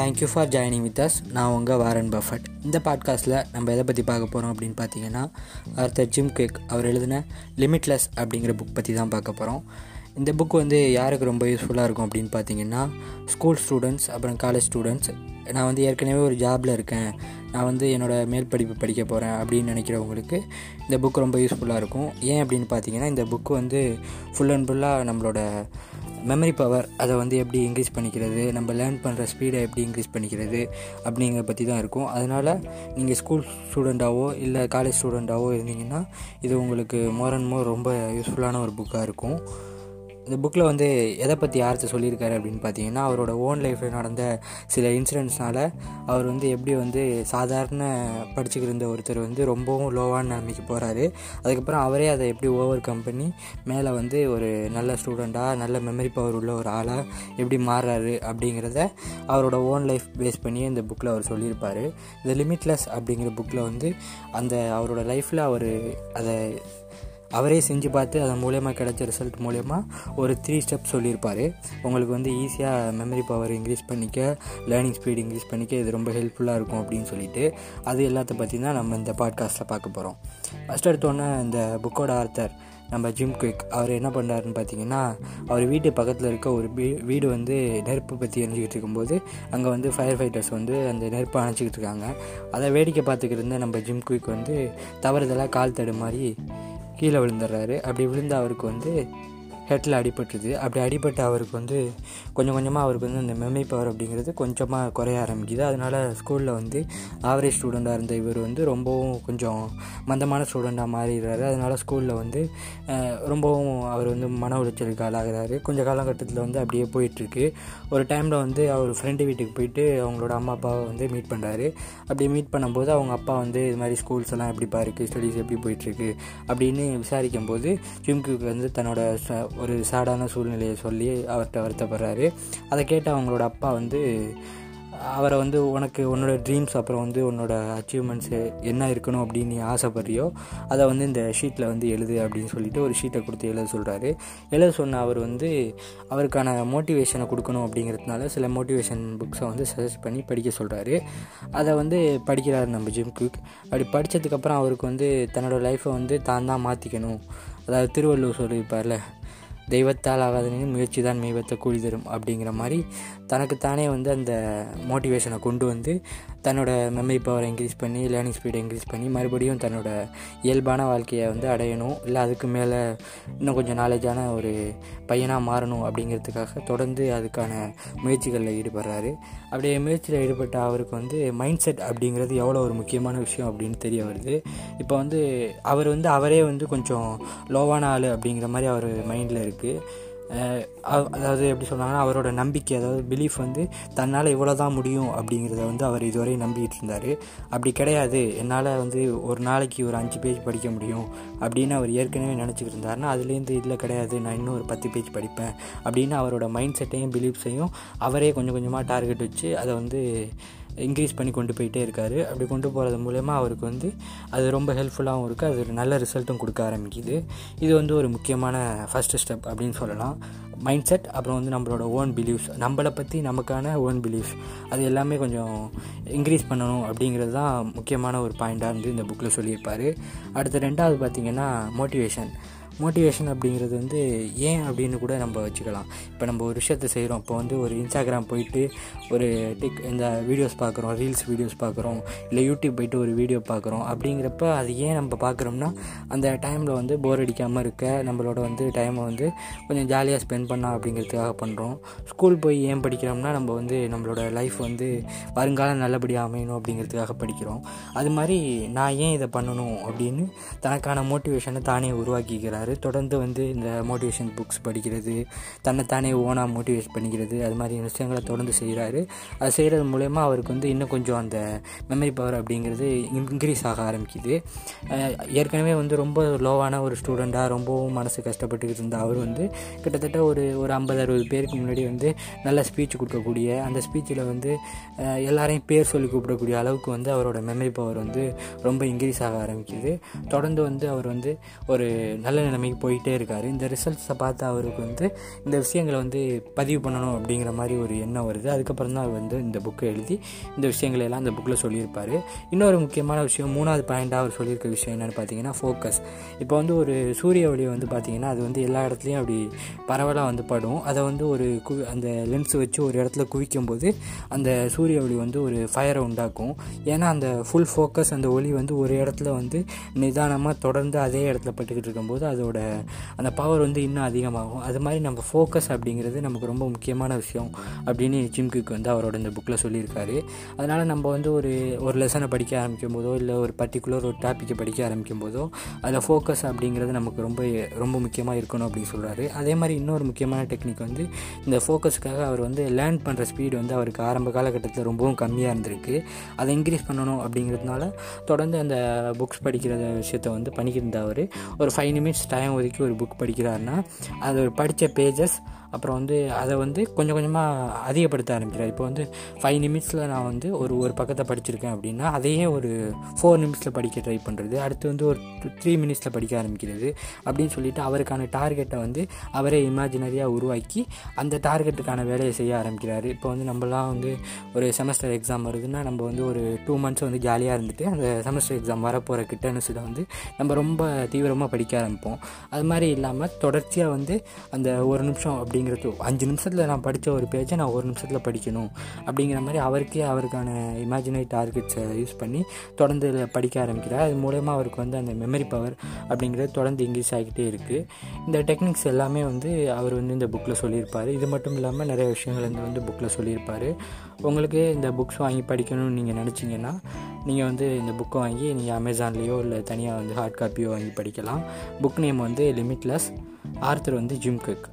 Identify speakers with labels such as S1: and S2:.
S1: Thank you for joining with us நான் உங்கள் Warren Buffett இந்த பாட்காஸ்ட்டில் நம்ம எதை பற்றி பார்க்க போகிறோம் அப்படின்னு பார்த்தீங்கன்னா ஆர்த்தர் ஜிம் கேக் அவர் எழுதின லிமிட்லெஸ் அப்படிங்கிற புக் பற்றி தான் பார்க்க போகிறோம் இந்த புக் வந்து யாருக்கு ரொம்ப யூஸ்ஃபுல்லாக இருக்கும் அப்படின்னு பார்த்தீங்கன்னா ஸ்கூல் ஸ்டூடெண்ட்ஸ் அப்புறம் காலேஜ் ஸ்டூடெண்ட்ஸ் நான் வந்து ஏற்கனவே ஒரு ஜாபில் இருக்கேன். நான் வந்து என்னோடய மேல் படிப்பு படிக்க போகிறேன் அப்படின்னு நினைக்கிறவங்களுக்கு இந்த புக் ரொம்ப யூஸ்ஃபுல்லாக இருக்கும். ஏன் அப்படின்னு பார்த்தீங்கன்னா இந்த புக்கு வந்து ஃபுல் அண்ட் ஃபுல்லாக நம்மளோட மெமரி பவர் அதை வந்து எப்படி இன்க்ரீஸ் பண்ணிக்கிறது நம்ம லேர்ன் பண்ணுற ஸ்பீடை எப்படி இன்க்ரீஸ் பண்ணிக்கிறது அப்படிங்கிற பற்றி தான் இருக்கும். அதனால் நீங்கள் ஸ்கூல் ஸ்டூடெண்ட்டாவோ இல்லை காலேஜ் ஸ்டூடெண்ட்டாவோ இருந்தீங்கன்னா இது உங்களுக்கு மோர் அண்ட் மோர் ரொம்ப யூஸ்ஃபுல்லான ஒரு புக்காக இருக்கும். இந்த புக்கில் வந்து எதை பற்றி யார்த்து சொல்லியிருக்காரு அப்படின்னு பார்த்தீங்கன்னா அவரோட ஓன் லைஃப்பில் நடந்த சில இன்சிடென்ட்ஸ்னால் அவர் வந்து எப்படி வந்து சாதாரண படிச்சுக்கிருந்த இருந்த ஒருத்தர் வந்து ரொம்பவும் லோவான நிலைமைக்கு போகிறாரு அதுக்கப்புறம் அவரே அதை எப்படி ஓவர் கம் பண்ணி மேலே வந்து ஒரு நல்ல ஸ்டூடெண்ட்டாக நல்ல மெமரி பவர் உள்ள ஒரு ஆளாக எப்படி மாறுறாரு அப்படிங்கிறத அவரோட ஓன் லைஃப் பேஸ் பண்ணி இந்த புக்கில் அவர் சொல்லியிருப்பார். இந்த லிமிட்லெஸ் அப்படிங்கிற புக்கில் வந்து அந்த அவரோட லைஃப்பில் அவர் அதை அவரே செஞ்சு பார்த்து அதன் மூலயமா கிடைச்ச ரிசல்ட் மூலயமா ஒரு த்ரீ ஸ்டெப் சொல்லியிருப்பார். உங்களுக்கு வந்து ஈஸியாக மெமரி பவர் இன்க்ரீஸ் பண்ணிக்க லேர்னிங் ஸ்பீட் இன்க்ரீஸ் பண்ணிக்க இது ரொம்ப ஹெல்ப்ஃபுல்லாக இருக்கும் அப்படின்னு சொல்லிட்டு அது எல்லாத்த பற்றி தான் நம்ம இந்த பாட்காஸ்ட்டில் பார்க்க போகிறோம் ஃபஸ்ட் எடுத்தோன்னே இந்த புக்கோட ஆர்த்தர் நம்ம ஜிம் குவிக் அவர் என்ன பண்ணுறாருன்னு பார்த்தீங்கன்னா அவர் வீட்டு பக்கத்தில் இருக்க ஒரு வீ வீடு வந்து நெருப்பு பற்றி எரிஞ்சிக்கிட்டு இருக்கும்போது அங்கே வந்து ஃபயர் ஃபைட்டர்ஸ் வந்து அந்த நெருப்பை அணைச்சிக்கிட்டு இருக்காங்க. அதை வேடிக்கை பார்த்துக்கிட்டு இருந்த நம்ம ஜிம் குவிக் வந்து தவறுதலாக கால் தடு மாதிரி கீழே விழுந்துடுறாரு. அப்படி விழுந்த அவருக்கு வந்து ஹெட்டில் அடிபட்டுருது அப்படி அடிபட்டு அவருக்கு வந்து கொஞ்சம் கொஞ்சமாக அவருக்கு வந்து அந்த மெமரி பவர் அப்படிங்கிறது கொஞ்சமாக குறைய ஆரம்பிக்குது. அதனால் ஸ்கூலில் வந்து ஆவரேஜ் ஸ்டூடெண்ட்டாக இருந்த இவர் வந்து ரொம்பவும் கொஞ்சம் மந்தமான ஸ்டூடெண்ட்டாக மாறிடுறாரு. அதனால் ஸ்கூலில் வந்து ரொம்பவும் அவர் வந்து மன உளைச்சலுக்கு ஆளாகிறாரு. கொஞ்சம் காலகட்டத்தில் வந்து அப்படியே போயிட்டுருக்கு. ஒரு டைமில் வந்து அவர் ஃப்ரெண்டு வீட்டுக்கு போயிட்டு அவங்களோட அம்மா அப்பாவை வந்து மீட் பண்ணுறாரு அப்படி மீட் பண்ணும்போது அவங்க அப்பா வந்து இது மாதிரி ஸ்கூல்ஸ் எல்லாம் எப்படிப்பா இருக்குது ஸ்டடீஸ் எப்படி போயிட்டுருக்கு? அப்படின்னு விசாரிக்கும் போது ஜிம்குக்கு வந்து தன்னோட ஒரு சேடான சூழ்நிலையை சொல்லி அவர்கிட்ட வருத்தப்படுறாரு. அதை கேட்டு அவங்களோட அப்பா வந்து அவரை வந்து உனக்கு உன்னோட ட்ரீம்ஸ் அப்புறம் வந்து உன்னோட அச்சீவ்மெண்ட்ஸு என்ன இருக்கணும் அப்படின்னு நீ ஆசைப்படுறியோ அதை வந்து இந்த ஷீட்டில் வந்து எழுது அப்படின்னு சொல்லிட்டு ஒரு ஷீட்டை கொடுத்து எழுத சொல்கிறாரு எழுத சொன்ன அவர் வந்து அவருக்கான மோட்டிவேஷனை கொடுக்கணும் அப்படிங்கிறதுனால சில மோட்டிவேஷன் புக்ஸை வந்து சஜஸ்ட் பண்ணி படிக்க சொல்கிறாரு அதை வந்து படிக்கிறார் நம்ம ஜிம் குக். அப்படி படித்ததுக்கப்புறம் அவருக்கு வந்து தன்னோட லைஃப்பை வந்து தான் தான் மாற்றிக்கணும் அதாவது திருவள்ளுவர் சொல்லியிருப்பார்ல தெய்வத்தால் ஆகாதனின் முயற்சி தான் மெய்வத்தை கூலி தரும் அப்படிங்கிற மாதிரி தனக்குத்தானே வந்து அந்த மோட்டிவேஷனை கொண்டு வந்து தன்னோட மெமரி பவர் இன்க்ரீஸ் பண்ணி லேர்னிங் ஸ்பீடை இன்க்ரீஸ் பண்ணி மறுபடியும் தன்னோட இயல்பான வாழ்க்கையை வந்து அடையணும். இல்லை அதுக்கு மேலே இன்னும் கொஞ்சம் நாலேஜான ஒரு பையனாக மாறணும் அப்படிங்கிறதுக்காக தொடர்ந்து அதுக்கான முயற்சிகளில் ஈடுபடுறாரு. அப்படியே முயற்சியில் ஈடுபட்ட அவருக்கு வந்து மைண்ட் செட் அப்படிங்கிறது எவ்வளோ ஒரு முக்கியமான விஷயம் அப்படின்னு தெரிய வருது. இப்போ வந்து அவர் வந்து அவரே வந்து கொஞ்சம் லோவான ஆள் அப்படிங்கிற மாதிரி அவர் மைண்டில் இருக்குது அதாவது எப்படி சொன்னாங்கன்னா அவரோட நம்பிக்கை அதாவது பிலீஃப் வந்து தன்னால் இவ்வளோ தான் முடியும் அப்படிங்கிறத வந்து அவர் இதுவரை நம்பிக்கிட்டு இருந்தார். அப்படி கிடையாது. என்னால் வந்து ஒரு நாளைக்கு ஒரு அஞ்சு பேஜ் படிக்க முடியும் அப்படின்னு அவர் ஏற்கனவே நினச்சிக்கிட்டு இருந்தாருன்னா அதுலேருந்து இல்லை கிடையாது நான் இன்னும் ஒரு பத்து பேஜ் படிப்பேன் அப்படின்னு அவரோட மைண்ட் செட்டையும் பிலீஃப்ஸையும் அவரே கொஞ்சம் கொஞ்சமாக டார்கெட் வச்சு அதை வந்து இன்க்ரீஸ் பண்ணி கொண்டு போயிட்டே இருக்கார். அப்படி கொண்டு போகிறது மூலயமா அவருக்கு வந்து அது ரொம்ப ஹெல்ப்ஃபுல்லாகவும் இருக்குது அது ஒரு நல்ல ரிசல்ட்டும் கொடுக்க ஆரம்பிக்குது. இது வந்து ஒரு முக்கியமான ஃபஸ்ட்டு ஸ்டெப் அப்படின்னு சொல்லலாம். மைண்ட் செட் அப்புறம் வந்து நம்மளோட ஓன் பிலீஃப்ஸ் நம்மளை பற்றி நமக்கான ஓன் பிலீஃப்ஸ் அது எல்லாமே கொஞ்சம் இன்க்ரீஸ் பண்ணணும் அப்படிங்கிறது தான் முக்கியமான ஒரு பாயிண்ட்டாக இருந்து இந்த புக்கில் சொல்லியிருப்பார். அடுத்த ரெண்டாவது பார்த்திங்கன்னா மோட்டிவேஷன் மோட்டிவேஷன் அப்படிங்கிறது வந்து ஏன் அப்படின்னு கூட நம்ம வச்சுக்கலாம். இப்போ நம்ம ஒரு விஷயத்த செய்கிறோம் இப்போ வந்து ஒரு இன்ஸ்டாகிராம் போயிட்டு ஒரு டிக் இந்த வீடியோஸ் பார்க்குறோம். ரீல்ஸ் வீடியோஸ் பார்க்குறோம். இல்லை யூடியூப் போயிட்டு ஒரு வீடியோ பார்க்குறோம். அப்படிங்கிறப்ப அது ஏன் நம்ம பார்க்குறோம்னா அந்த டைமில் வந்து போர் அடிக்காமல் இருக்க நம்மளோட வந்து டைமை வந்து கொஞ்சம் ஜாலியாக ஸ்பெண்ட் பண்ணலாம் அப்படிங்கிறதுக்காக பண்ணுறோம் ஸ்கூல் போய் ஏன் படிக்கிறோம்னா நம்ம வந்து நம்மளோட லைஃப் வந்து வருங்காலம் நல்லபடியாக அமையணும் அப்படிங்கிறதுக்காக படிக்கிறோம். அது மாதிரி நான் ஏன் இதை பண்ணணும் அப்படின்னு தனக்கான மோட்டிவேஷனை தானே உருவாக்கிக்கிறாரு. தொடர்ந்து வந்து இந்த மோட்டிவேஷன் புக்ஸ் படிக்கிறது தன்னைத்தானே ஓனாக மோட்டிவேட் பண்ணிக்கிறது அது மாதிரி விஷயங்களை தொடர்ந்து செய்கிறாரு அது செய்கிறது மூலயமா அவருக்கு வந்து இன்னும் கொஞ்சம் அந்த மெமரி பவர் அப்படிங்கிறது இன்க்ரீஸ் ஆக ஆரம்பிக்குது. ஏற்கனவே வந்து ரொம்ப லோவான ஒரு ஸ்டூடெண்ட்டாக ரொம்பவும் மனசு கஷ்டப்பட்டுக்கிட்டு இருந்த அவர் வந்து கிட்டத்தட்ட ஒரு ஒரு ஐம்பது அறுபது பேருக்கு முன்னாடி வந்து நல்ல ஸ்பீச் கொடுக்கக்கூடிய அந்த ஸ்பீச்சில் வந்து எல்லாரையும் பேர் சொல்லி கூப்பிடக்கூடிய அளவுக்கு வந்து அவரோட மெமரி பவர் வந்து ரொம்ப இன்க்ரீஸ் ஆக ஆரம்பிக்குது. தொடர்ந்து வந்து அவர் வந்து ஒரு நல்ல நிலைமை நிலைமைக்கு போயிட்டே இருக்கார். இந்த ரிசல்ட்ஸை பார்த்து அவருக்கு வந்து இந்த விஷயங்களை வந்து பதிவு பண்ணணும் அப்படிங்கிற மாதிரி ஒரு எண்ணம் வருது. அதுக்கப்புறம் தான் அவர் வந்து இந்த புக்கை எழுதி இந்த விஷயங்களை எல்லாம் இந்த புக்கில் சொல்லியிருப்பார். இன்னொரு முக்கியமான விஷயம் மூணாவது பாயிண்டாக அவர் சொல்லியிருக்க விஷயம் என்னென்னு பார்த்தீங்கன்னா ஃபோக்கஸ் இப்போ வந்து ஒரு சூரிய ஒளி வந்து பார்த்திங்கன்னா அது வந்து எல்லா இடத்துலையும் அப்படி பரவலாக வந்து படும். அதை வந்து ஒரு கு அந்த லென்ஸ் வச்சு ஒரு இடத்துல குவிக்கும் போது அந்த சூரிய ஒளி வந்து ஒரு ஃபயரை உண்டாக்கும். ஏன்னா அந்த ஃபுல் ஃபோக்கஸ் அந்த ஒளி வந்து ஒரு இடத்துல வந்து நிதானமாக தொடர்ந்து அதே இடத்துல பட்டுக்கிட்டு இருக்கும்போது அது அதோட அந்த பவர் வந்து இன்னும் அதிகமாகும். அது மாதிரி நம்ம ஃபோக்கஸ் அப்படிங்கிறது நமக்கு ரொம்ப முக்கியமான விஷயம் அப்படின்னு ஜிம்குக்கு வந்து அவரோட இந்த புக்கில் சொல்லியிருக்காரு. அதனால் நம்ம வந்து ஒரு ஒரு லெசனை படிக்க ஆரம்பிக்கும் போதோ இல்லை ஒரு பர்டிகுலர் ஒரு டாப்பிக்கை படிக்க ஆரம்பிக்கும் போதோ அதில் ஃபோக்கஸ் அப்படிங்கிறது நமக்கு ரொம்ப ரொம்ப முக்கியமாக இருக்கணும் அப்படின்னு சொல்கிறாரு அதே மாதிரி இன்னொரு முக்கியமான டெக்னிக் வந்து இந்த ஃபோக்கஸுக்காக அவர் வந்து லேர்ன் பண்ணுற ஸ்பீடு வந்து அவருக்கு ஆரம்ப காலகட்டத்தில் ரொம்பவும் கம்மியாக இருந்திருக்கு. அதை இன்க்ரீஸ் பண்ணணும் அப்படிங்கிறதுனால தொடர்ந்து அந்த புக்ஸ் படிக்கிற விஷயத்த வந்து பண்ணிக்கிட்டு அவர் ஒரு ஃபைவ் நிமிட்ஸ் டைம் ஒதுக்கி ஒரு புக் படிக்கிறாருன்னா அது படித்த பேஜஸ் அப்புறம் வந்து அதை வந்து கொஞ்சம் கொஞ்சமாக அதிகப்படுத்த ஆரம்பிக்கிறார் இப்போ வந்து ஃபைவ் நிமிட்ஸில் நான் வந்து ஒரு ஒரு பக்கத்தை படிச்சிருக்கேன் அப்படின்னா அதையே ஒரு ஃபோர் நிமிட்ஸில் படிக்க ட்ரை பண்ணுறது அடுத்து வந்து ஒரு த்ரீ மினிட்ஸில் படிக்க ஆரம்பிக்கிறது அப்படின்னு சொல்லிட்டு அவருக்கான டார்கெட்டை வந்து அவரே இமேஜினரியாக உருவாக்கி அந்த டார்கெட்டுக்கான வேலையை செய்ய ஆரம்பிக்கிறார். இப்போ வந்து நம்மளாம் வந்து ஒரு செமஸ்டர் எக்ஸாம் வருதுன்னா நம்ம வந்து ஒரு டூ மந்த்ஸ் வந்து ஜாலியாக இருந்துட்டு அந்த செமஸ்டர் எக்ஸாம் வரப்போகிற கிட்டனஸில் வந்து நம்ம ரொம்ப தீவிரமாக படிக்க ஆரம்பிப்போம். அது மாதிரி இல்லாமல் தொடர்ச்சியாக வந்து அந்த ஒரு நிமிஷம் அப்படி அப்படிங்கிறது அஞ்சு நிமிஷத்தில் நான் படித்த ஒரு பேஜை நான் ஒரு நிமிஷத்தில் படிக்கணும். அப்படிங்கிற மாதிரி அவருக்கே அவருக்கான இமேஜினரி டார்கெட்ஸை யூஸ் பண்ணி தொடர்ந்து படிக்க ஆரம்பிக்கிறார். அது மூலயமா அவருக்கு வந்து அந்த மெமரி பவர் அப்படிங்கிறது தொடர்ந்து இன்க்ரீஸ் ஆகிக்கிட்டே இருக்குது இந்த டெக்னிக்ஸ் எல்லாமே வந்து அவர் வந்து இந்த புக்கில் சொல்லியிருப்பார். இது மட்டும் இல்லாமல் நிறைய விஷயங்கள் வந்து வந்து புக்கில் சொல்லியிருப்பார். உங்களுக்கு இந்த புக்ஸ் வாங்கி படிக்கணும்னு நீங்கள் நினச்சிங்கன்னா நீங்கள் வந்து இந்த புக்கை வாங்கி நீங்கள் அமேசான்லேயோ இல்லை தனியாக வந்து ஹார்ட் காப்பியோ வாங்கி படிக்கலாம். புக் நேம் வந்து லிமிட்லெஸ் ஆர்த்தர் வந்து ஜிம் குக்